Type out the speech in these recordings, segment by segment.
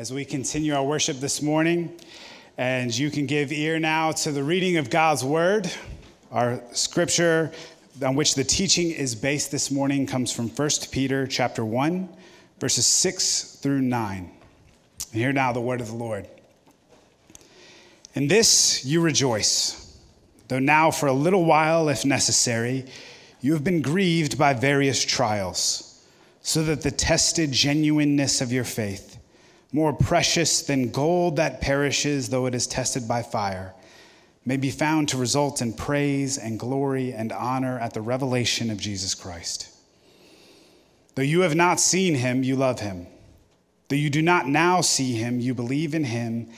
as we continue our worship this morning. And you can give ear now to the reading of God's word. Our scripture on which the teaching is based this morning comes from 1 Peter chapter 1, verses 6 through 9. And hear now the word of the Lord. In this you rejoice, though now for a little while, if necessary, you have been grieved by various trials, so that the tested genuineness of your faith, more precious than gold that perishes though it is tested by fire, may be found to result in praise and glory and honor at the revelation of Jesus Christ. Though you have not seen him, you love him. Though you do not now see him, you believe in him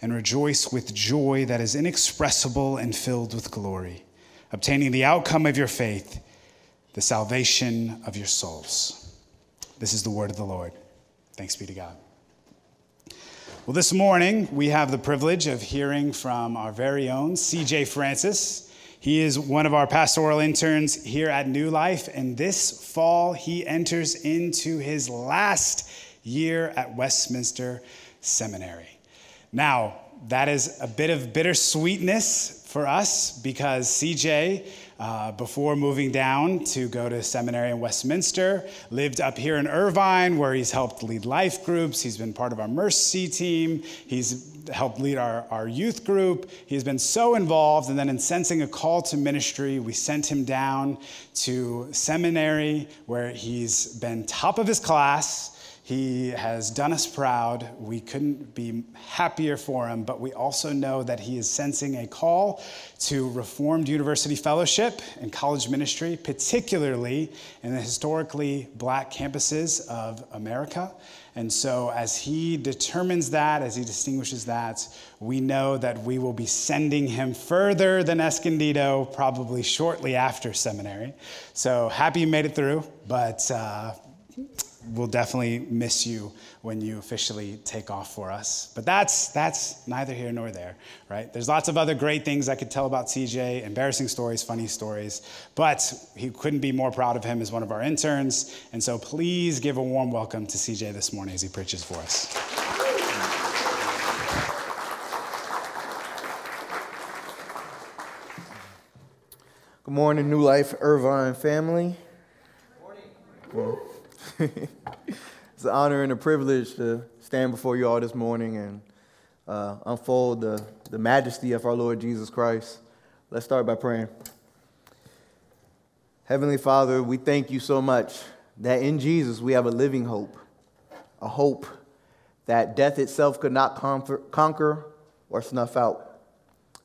and rejoice with joy that is inexpressible and filled with glory, obtaining the outcome of your faith, the salvation of your souls. This is the word of the Lord. Thanks be to God. Well, this morning we have the privilege of hearing from our very own CJ Francis. He is one of our pastoral interns here at New Life, and this fall he enters into his last year at Westminster Seminary. Now, that is a bit of bittersweetness for us because CJ, uh, before moving down to go to seminary in Westminster, lived up here in Irvine where he's helped lead life groups. He's been part of our Mercy team. He's helped lead our, our youth group. He's been so involved. And then, in sensing a call to ministry, we sent him down to seminary where he's been top of his class he has done us proud. We couldn't be happier for him, but we also know that he is sensing a call to Reformed University Fellowship and college ministry, particularly in the historically black campuses of America. And so, as he determines that, as he distinguishes that, we know that we will be sending him further than Escondido probably shortly after seminary. So, happy you made it through, but. Uh, we'll definitely miss you when you officially take off for us. But that's that's neither here nor there, right? There's lots of other great things I could tell about CJ, embarrassing stories, funny stories, but he couldn't be more proud of him as one of our interns. And so please give a warm welcome to CJ this morning as he preaches for us. Good morning, New Life Irvine family. Good morning. it's an honor and a privilege to stand before you all this morning and uh, unfold the, the majesty of our Lord Jesus Christ. Let's start by praying. Heavenly Father, we thank you so much that in Jesus we have a living hope, a hope that death itself could not conquer or snuff out.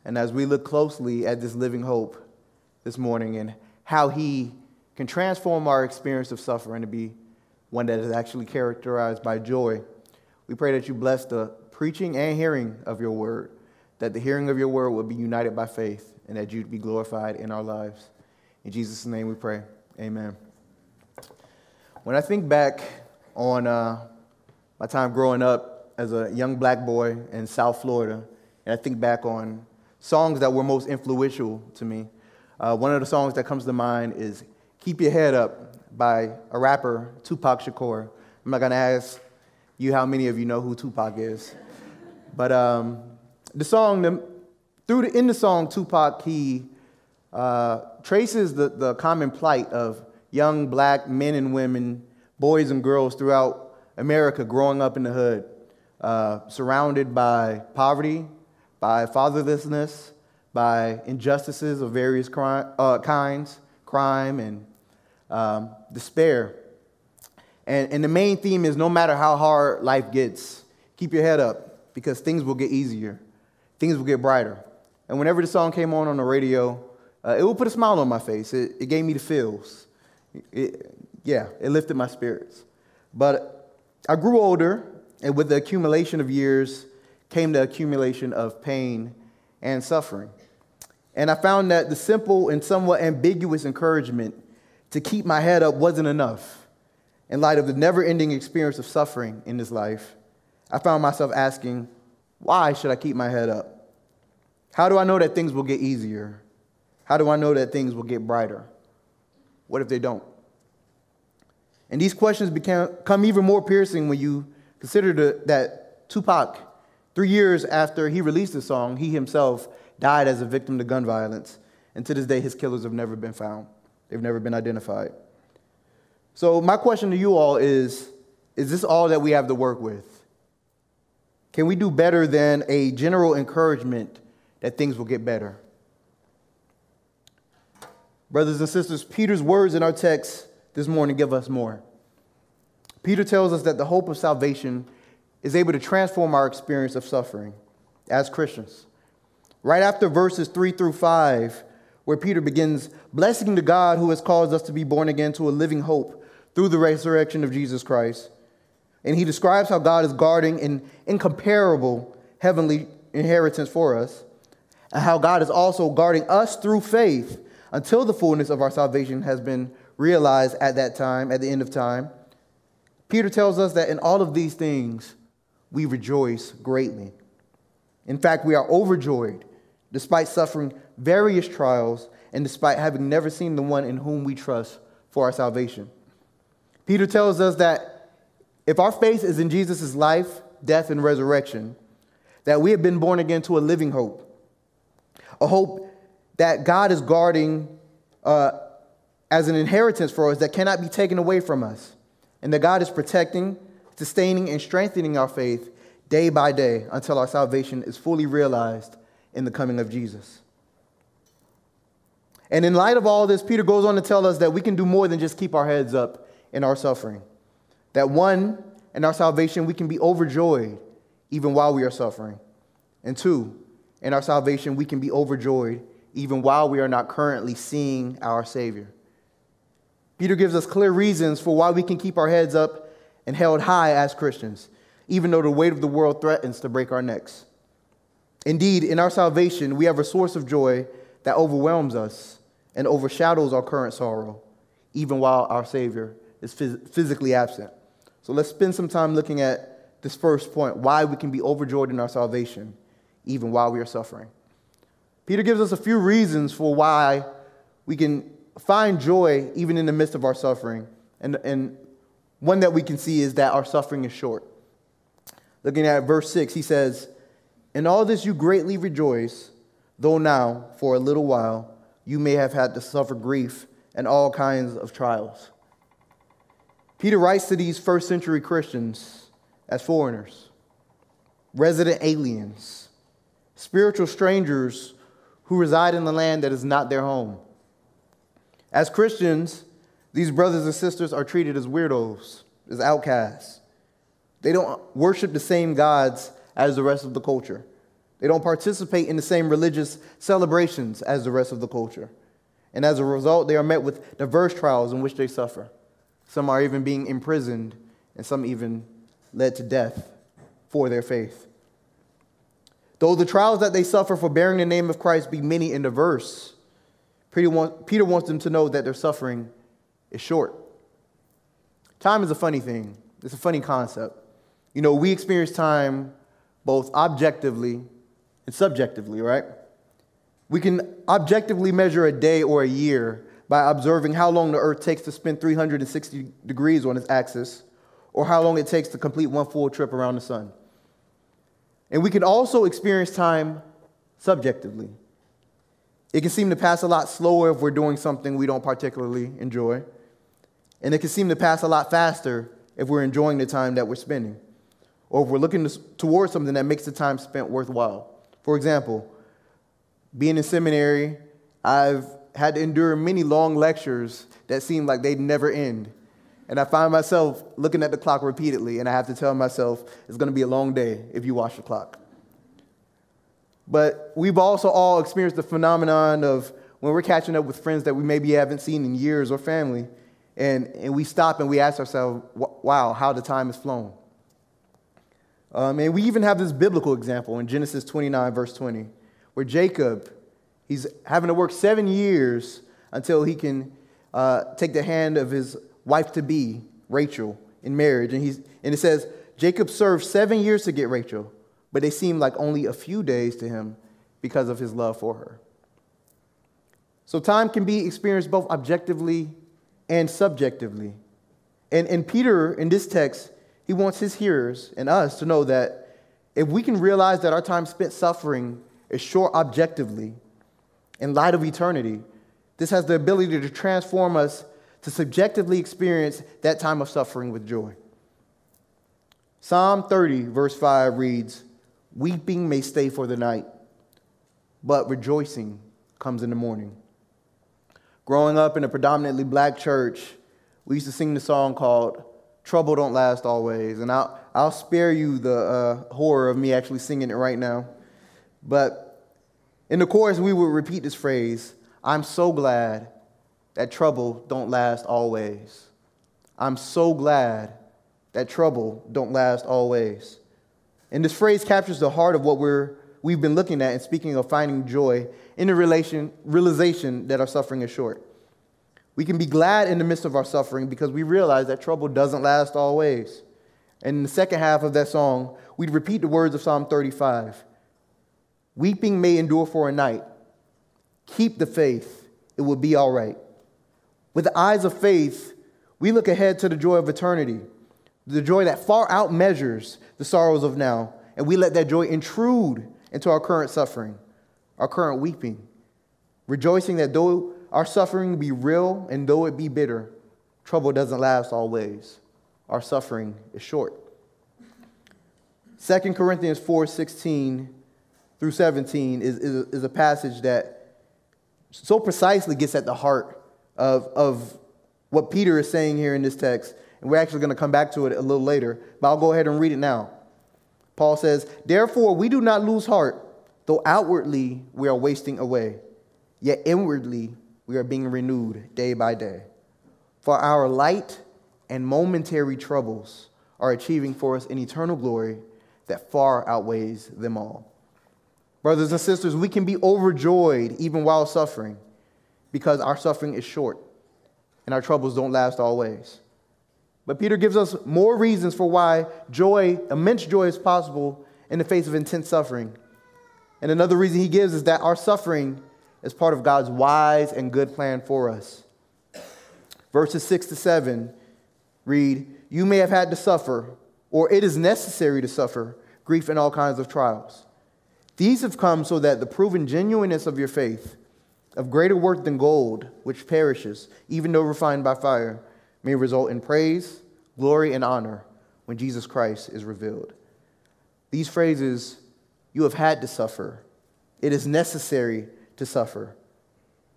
And as we look closely at this living hope this morning and how he can transform our experience of suffering to be one that is actually characterized by joy. We pray that you bless the preaching and hearing of your word, that the hearing of your word would be united by faith, and that you'd be glorified in our lives. In Jesus' name we pray. Amen. When I think back on uh, my time growing up as a young black boy in South Florida, and I think back on songs that were most influential to me, uh, one of the songs that comes to mind is Keep Your Head Up by a rapper, Tupac Shakur. I'm not gonna ask you how many of you know who Tupac is, but um, the song, the, through the, in the song, Tupac he uh, traces the, the common plight of young black men and women, boys and girls throughout America growing up in the hood, uh, surrounded by poverty, by fatherlessness, by injustices of various crime, uh, kinds, crime and um, despair. And, and the main theme is no matter how hard life gets, keep your head up because things will get easier, things will get brighter. And whenever the song came on on the radio, uh, it would put a smile on my face. It, it gave me the feels. It, yeah, it lifted my spirits. But I grew older, and with the accumulation of years came the accumulation of pain and suffering. And I found that the simple and somewhat ambiguous encouragement to keep my head up wasn't enough. In light of the never ending experience of suffering in this life, I found myself asking, why should I keep my head up? How do I know that things will get easier? How do I know that things will get brighter? What if they don't? And these questions become, even more piercing when you consider the, that Tupac, three years after he released the song, he himself died as a victim to gun violence. And to this day, his killers have never been found, they've never been identified. So, my question to you all is Is this all that we have to work with? Can we do better than a general encouragement that things will get better? Brothers and sisters, Peter's words in our text this morning give us more. Peter tells us that the hope of salvation is able to transform our experience of suffering as Christians. Right after verses 3 through 5, where Peter begins blessing the God who has caused us to be born again to a living hope through the resurrection of Jesus Christ. And he describes how God is guarding an incomparable heavenly inheritance for us, and how God is also guarding us through faith until the fullness of our salvation has been realized at that time, at the end of time. Peter tells us that in all of these things, we rejoice greatly. In fact, we are overjoyed despite suffering various trials and despite having never seen the one in whom we trust for our salvation. Peter tells us that if our faith is in Jesus' life, death, and resurrection, that we have been born again to a living hope, a hope that God is guarding uh, as an inheritance for us that cannot be taken away from us, and that God is protecting, sustaining, and strengthening our faith day by day until our salvation is fully realized in the coming of Jesus. And in light of all this, Peter goes on to tell us that we can do more than just keep our heads up in our suffering. That one, in our salvation, we can be overjoyed even while we are suffering. And two, in our salvation, we can be overjoyed even while we are not currently seeing our Savior. Peter gives us clear reasons for why we can keep our heads up and held high as Christians, even though the weight of the world threatens to break our necks. Indeed, in our salvation, we have a source of joy that overwhelms us and overshadows our current sorrow, even while our Savior is phys- physically absent. So let's spend some time looking at this first point why we can be overjoyed in our salvation, even while we are suffering. Peter gives us a few reasons for why we can find joy even in the midst of our suffering. And, and one that we can see is that our suffering is short. Looking at verse 6, he says, In all this you greatly rejoice, though now, for a little while, you may have had to suffer grief and all kinds of trials. Peter writes to these first century Christians as foreigners, resident aliens, spiritual strangers who reside in the land that is not their home. As Christians, these brothers and sisters are treated as weirdos, as outcasts. They don't worship the same gods as the rest of the culture. They don't participate in the same religious celebrations as the rest of the culture. And as a result, they are met with diverse trials in which they suffer. Some are even being imprisoned, and some even led to death for their faith. Though the trials that they suffer for bearing the name of Christ be many and diverse, Peter, wants them to know that their suffering is short. Time is a funny thing, it's a funny concept. You know, we experience time both objectively and subjectively, right? We can objectively measure a day or a year by observing how long the earth takes to spin 360 degrees on its axis, or how long it takes to complete one full trip around the sun. And we can also experience time subjectively. It can seem to pass a lot slower if we're doing something we don't particularly enjoy. And it can seem to pass a lot faster if we're enjoying the time that we're spending, or if we're looking towards something that makes the time spent worthwhile. For example, being in seminary, I've had to endure many long lectures that seem like they'd never end. And I find myself looking at the clock repeatedly, and I have to tell myself it's going to be a long day if you watch the clock. But we've also all experienced the phenomenon of when we're catching up with friends that we maybe haven't seen in years or family, and, and we stop and we ask ourselves, wow, how the time has flown. Um, and we even have this biblical example in Genesis 29, verse 20, where Jacob, he's having to work seven years until he can uh, take the hand of his wife to be, Rachel, in marriage. And, he's, and it says, Jacob served seven years to get Rachel, but they seemed like only a few days to him because of his love for her. So time can be experienced both objectively and subjectively. And, and Peter, in this text, he wants his hearers and us to know that if we can realize that our time spent suffering is short objectively in light of eternity, this has the ability to transform us to subjectively experience that time of suffering with joy. Psalm 30, verse 5 reads Weeping may stay for the night, but rejoicing comes in the morning. Growing up in a predominantly black church, we used to sing the song called Trouble Don't Last Always. And I'll, I'll spare you the uh, horror of me actually singing it right now. But in the chorus, we would repeat this phrase I'm so glad that trouble don't last always. I'm so glad that trouble don't last always. And this phrase captures the heart of what we're, we've been looking at and speaking of finding joy in the relation, realization that our suffering is short. We can be glad in the midst of our suffering because we realize that trouble doesn't last always. And in the second half of that song, we'd repeat the words of Psalm 35 Weeping may endure for a night. Keep the faith, it will be all right. With the eyes of faith, we look ahead to the joy of eternity, the joy that far outmeasures the sorrows of now, and we let that joy intrude into our current suffering, our current weeping, rejoicing that though our suffering be real and though it be bitter, trouble doesn't last always. Our suffering is short. 2 Corinthians 4 16 through 17 is, is, is a passage that so precisely gets at the heart of, of what Peter is saying here in this text. And we're actually going to come back to it a little later, but I'll go ahead and read it now. Paul says, Therefore, we do not lose heart, though outwardly we are wasting away, yet inwardly we are being renewed day by day. For our light and momentary troubles are achieving for us an eternal glory that far outweighs them all. Brothers and sisters, we can be overjoyed even while suffering because our suffering is short and our troubles don't last always. But Peter gives us more reasons for why joy, immense joy, is possible in the face of intense suffering. And another reason he gives is that our suffering as part of God's wise and good plan for us. Verses 6 to 7 read, You may have had to suffer, or it is necessary to suffer, grief and all kinds of trials. These have come so that the proven genuineness of your faith, of greater worth than gold, which perishes, even though refined by fire, may result in praise, glory, and honor when Jesus Christ is revealed. These phrases, you have had to suffer. It is necessary to suffer,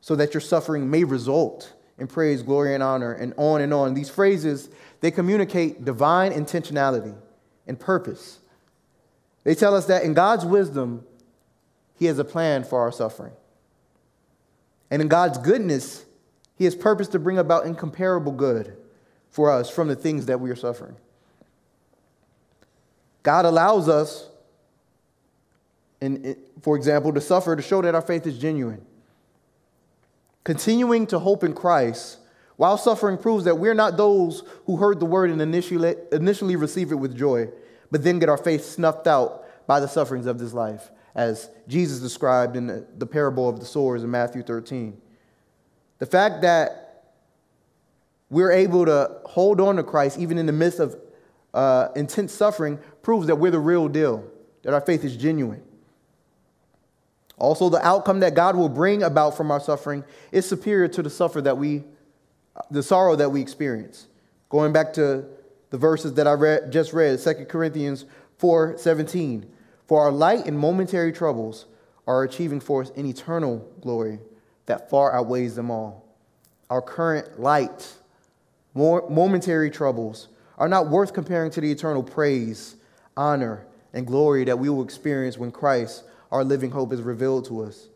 so that your suffering may result in praise, glory, and honor, and on and on. These phrases, they communicate divine intentionality and purpose. They tell us that in God's wisdom, He has a plan for our suffering. And in God's goodness, He has purpose to bring about incomparable good for us from the things that we are suffering. God allows us in, for example, to suffer to show that our faith is genuine. Continuing to hope in Christ while suffering proves that we're not those who heard the word and initially, initially receive it with joy, but then get our faith snuffed out by the sufferings of this life, as Jesus described in the, the parable of the sowers in Matthew 13. The fact that we're able to hold on to Christ even in the midst of uh, intense suffering proves that we're the real deal, that our faith is genuine. Also, the outcome that God will bring about from our suffering is superior to the suffer that we, the sorrow that we experience. Going back to the verses that I read, just read, 2 Corinthians 4 17. For our light and momentary troubles are achieving for us an eternal glory that far outweighs them all. Our current light, momentary troubles are not worth comparing to the eternal praise, honor, and glory that we will experience when Christ our living hope is revealed to us.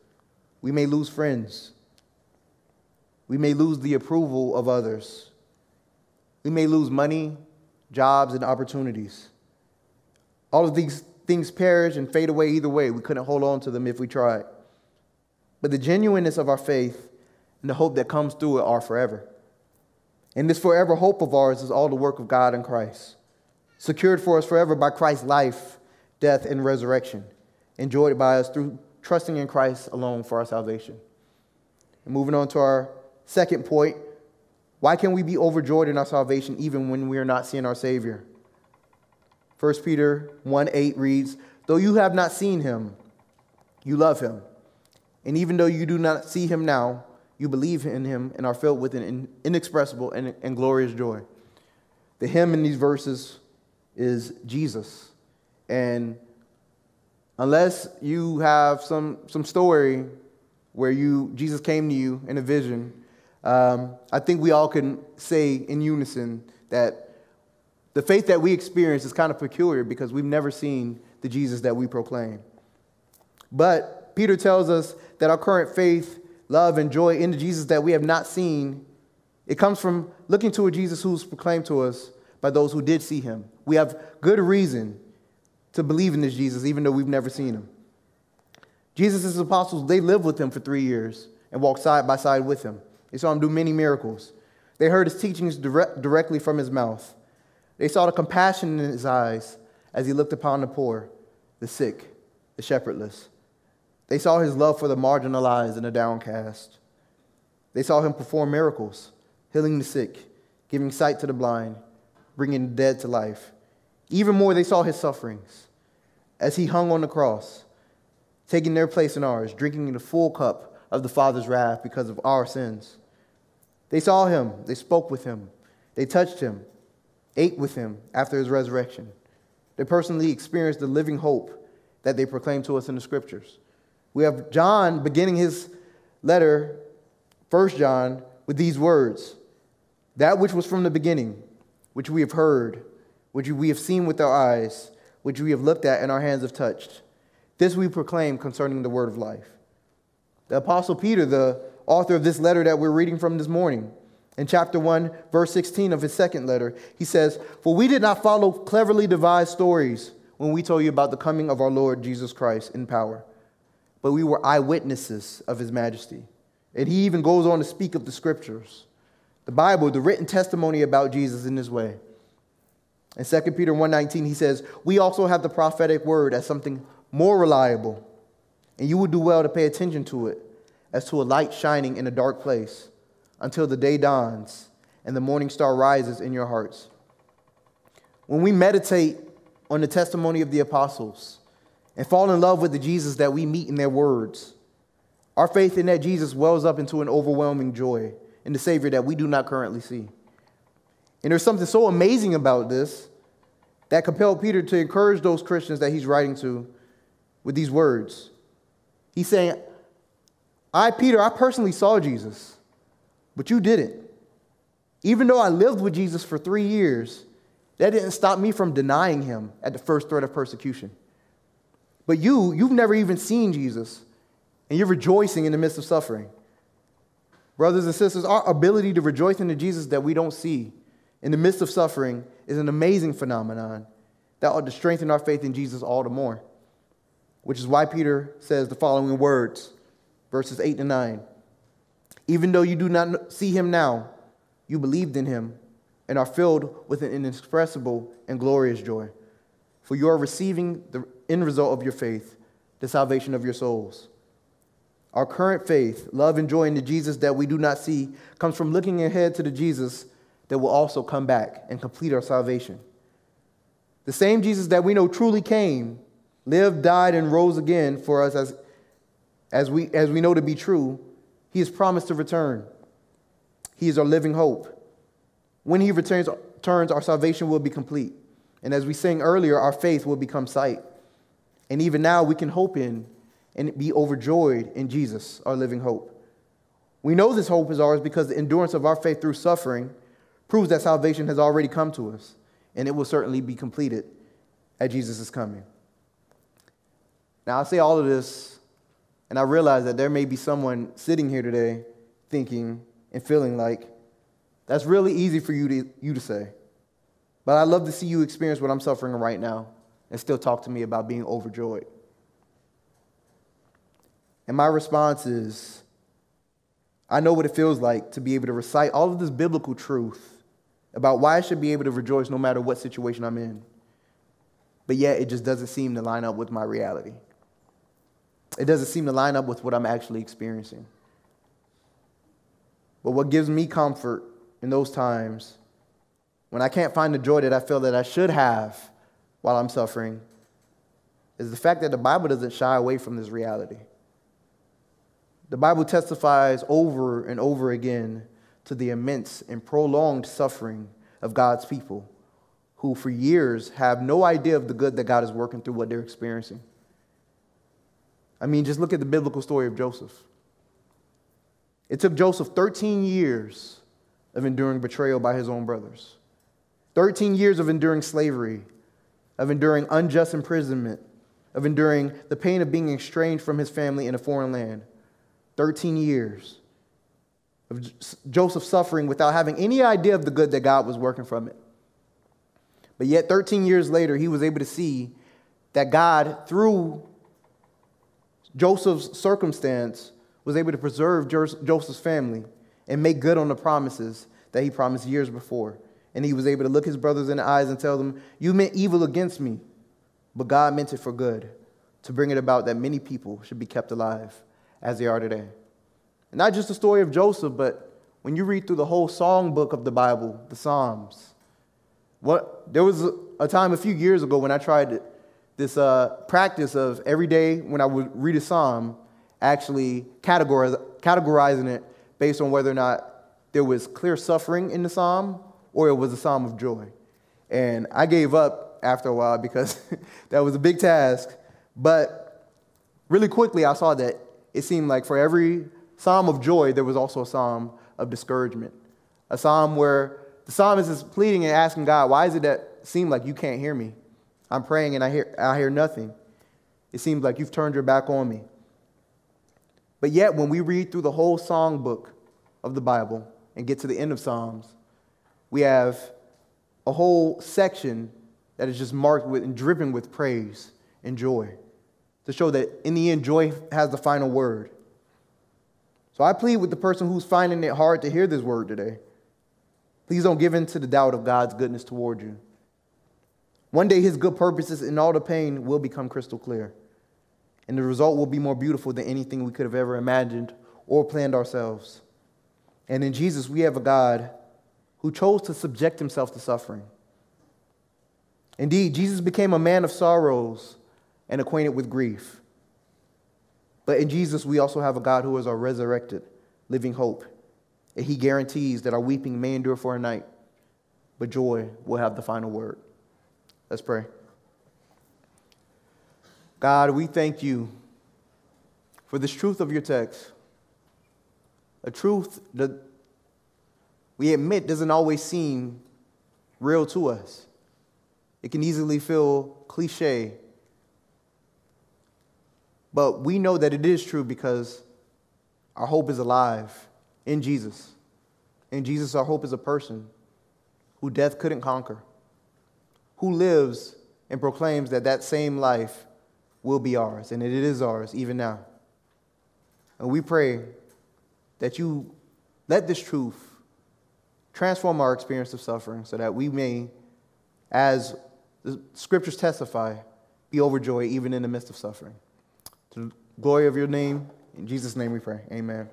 We may lose friends. We may lose the approval of others. We may lose money, jobs, and opportunities. All of these things perish and fade away either way. We couldn't hold on to them if we tried. But the genuineness of our faith and the hope that comes through it are forever. And this forever hope of ours is all the work of God in Christ, secured for us forever by Christ's life, death, and resurrection enjoyed by us through trusting in Christ alone for our salvation. And moving on to our second point why can we be overjoyed in our salvation even when we are not seeing our Savior? 1 Peter 1 8 reads, though you have not seen him, you love him. And even though you do not see him now, you believe in him and are filled with an inexpressible and, and glorious joy. The him in these verses is Jesus. And unless you have some, some story where you Jesus came to you in a vision, um, I think we all can say in unison that the faith that we experience is kind of peculiar because we've never seen the Jesus that we proclaim. But Peter tells us that our current faith, love, and joy in the Jesus that we have not seen, it comes from looking to a Jesus who's proclaimed to us by those who did see him. We have good reason to believe in this Jesus, even though we've never seen him. Jesus' apostles, they lived with him for three years and walked side by side with him. They saw him do many miracles. They heard his teachings direct, directly from his mouth. They saw the compassion in his eyes as he looked upon the poor, the sick, the shepherdless. They saw his love for the marginalized and the downcast. They saw him perform miracles, healing the sick, giving sight to the blind, bringing the dead to life. Even more, they saw his sufferings as he hung on the cross, taking their place in ours, drinking the full cup of the Father's wrath because of our sins. They saw him, they spoke with him, they touched him, ate with him after his resurrection. They personally experienced the living hope that they proclaim to us in the scriptures. We have John beginning his letter, 1 John, with these words That which was from the beginning, which we have heard, which we have seen with our eyes, which we have looked at and our hands have touched. This we proclaim concerning the word of life. The Apostle Peter, the author of this letter that we're reading from this morning, in chapter 1, verse 16 of his second letter, he says, For we did not follow cleverly devised stories when we told you about the coming of our Lord Jesus Christ in power, but we were eyewitnesses of his majesty. And he even goes on to speak of the scriptures, the Bible, the written testimony about Jesus in this way. In 2 Peter 1:19 he says, "We also have the prophetic word as something more reliable, and you would do well to pay attention to it as to a light shining in a dark place." until the day dawns and the morning star rises in your hearts. When we meditate on the testimony of the apostles and fall in love with the Jesus that we meet in their words, our faith in that Jesus wells up into an overwhelming joy in the Savior that we do not currently see. And there's something so amazing about this that compelled Peter to encourage those Christians that he's writing to with these words. He's saying, I, Peter, I personally saw Jesus but you didn't. Even though I lived with Jesus for three years, that didn't stop me from denying him at the first threat of persecution. But you, you've never even seen Jesus, and you're rejoicing in the midst of suffering. Brothers and sisters, our ability to rejoice in the Jesus that we don't see in the midst of suffering is an amazing phenomenon that ought to strengthen our faith in Jesus all the more. Which is why Peter says the following words, verses 8 to 9. Even though you do not see him now, you believed in him and are filled with an inexpressible and glorious joy. For you are receiving the end result of your faith, the salvation of your souls. Our current faith, love, and joy in the Jesus that we do not see comes from looking ahead to the Jesus that will also come back and complete our salvation. The same Jesus that we know truly came, lived, died, and rose again for us as, as, we, as we know to be true, he has promised to return. He is our living hope. When he returns, turns, our salvation will be complete. And as we sang earlier, our faith will become sight. And even now, we can hope in and be overjoyed in Jesus, our living hope. We know this hope is ours because the endurance of our faith through suffering proves that salvation has already come to us, and it will certainly be completed at Jesus' coming. Now, I say all of this and I realize that there may be someone sitting here today thinking and feeling like that's really easy for you to, you to say. But I'd love to see you experience what I'm suffering right now and still talk to me about being overjoyed. And my response is I know what it feels like to be able to recite all of this biblical truth about why I should be able to rejoice no matter what situation I'm in. But yet, it just doesn't seem to line up with my reality it doesn't seem to line up with what I'm actually experiencing. But what gives me comfort in those times when I can't find the joy that I feel that I should have while I'm suffering is the fact that the Bible doesn't shy away from this reality. The Bible testifies over and over again to the immense and prolonged suffering of God's people who, for years, have no idea of the good that God is working through what they're experiencing. I mean, just look at the biblical story of Joseph. It took Joseph 13 years of enduring betrayal by his own brothers, 13 years of enduring slavery, of enduring unjust imprisonment, of enduring the pain of being estranged from his family in a foreign land. 13 years of Joseph suffering without having any idea of the good that God was working from it. But yet, 13 years later, he was able to see that God, through Joseph's circumstance, was able to preserve Joseph's family and make good on the promises that he promised years before. And he was able to look his brothers in the eyes and tell them, You meant evil against me, but God meant it for good, to bring it about that many people should be kept alive as they are today. And not just the story of Joseph, but when you read through the whole songbook of the Bible, the Psalms, what, there was a time a few years ago when I tried this uh, practice of every day when I would read a psalm, actually categorize, categorizing it based on whether or not there was clear suffering in the psalm or it was a psalm of joy. And I gave up after a while because that was a big task. But really quickly, I saw that it seemed like for every psalm of joy, there was also a psalm of discouragement. A psalm where the psalmist is pleading and asking God, why is it that it seem like you can't hear me? I'm praying and I hear, I hear nothing. It seems like you've turned your back on me. But yet, when we read through the whole songbook of the Bible and get to the end of Psalms, we have a whole section that is just marked with and dripping with praise and joy to show that in the end, joy has the final word. So I plead with the person who's finding it hard to hear this word today. Please don't give in to the doubt of God's goodness toward you. One day, his good purposes in all the pain will become crystal clear. And the result will be more beautiful than anything we could have ever imagined or planned ourselves. And in Jesus, we have a God who chose to subject himself to suffering. Indeed, Jesus became a man of sorrows and acquainted with grief. But in Jesus, we also have a God who is our resurrected, living hope. And he guarantees that our weeping may endure for a night, but joy will have the final word. Let's pray. God, we thank you for this truth of your text, a truth that we admit doesn't always seem real to us. It can easily feel cliche but we know that it is true because our hope is alive in Jesus. In Jesus, our hope is a person who death couldn't conquer, who lives and proclaims that that same life will be ours, and it is ours even now. And we pray that you let this truth transform our experience of suffering so that we may, as the scriptures testify, be overjoyed even in the midst of suffering. To the glory of your name, in Jesus' name we pray. Amen.